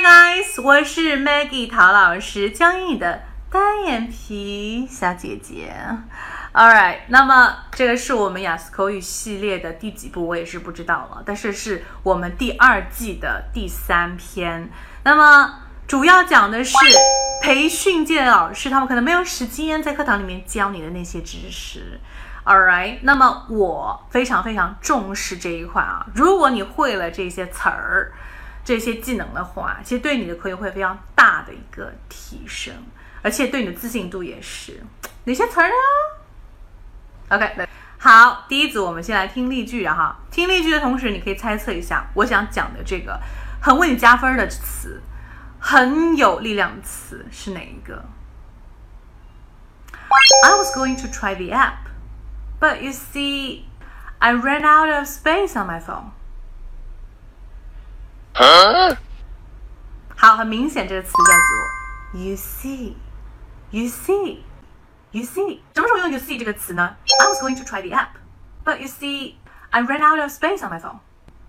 Hi guys，我是 Maggie 陶老师，江英的单眼皮小姐姐。All right，那么这个是我们雅思口语系列的第几部，我也是不知道了。但是是我们第二季的第三篇。那么主要讲的是培训界的老师，他们可能没有时间在课堂里面教你的那些知识。All right，那么我非常非常重视这一块啊。如果你会了这些词儿。这些技能的话，其实对你的口语会非常大的一个提升，而且对你的自信度也是。哪些词儿呢？OK，好，第一组我们先来听例句啊哈。听例句的同时，你可以猜测一下我想讲的这个很为你加分的词，很有力量的词是哪一个？I was going to try the app, but you see, I ran out of space on my phone. 好，很明显，这个词叫做 you see，you see，you see。什么时候用 you see 这个词呢？I was going to try the app, but you see, I ran out of space on my phone.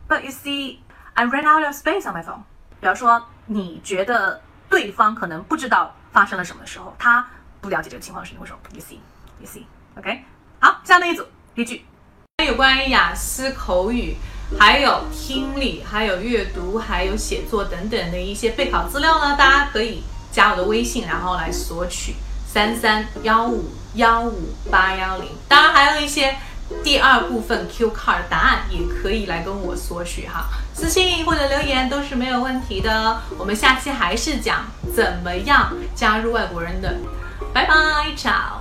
But you see, I ran out of space on my phone. 比方说，你觉得对方可能不知道发生了什么的时候，他不了解这个情况时，你会说 you see，you see，OK？好，下面一组例句，有关于雅思口语。还有听力，还有阅读，还有写作等等的一些备考资料呢，大家可以加我的微信，然后来索取三三幺五幺五八幺零。当然还有一些第二部分 Q card 答案也可以来跟我索取哈，私信或者留言都是没有问题的。我们下期还是讲怎么样加入外国人的，拜拜，ciao。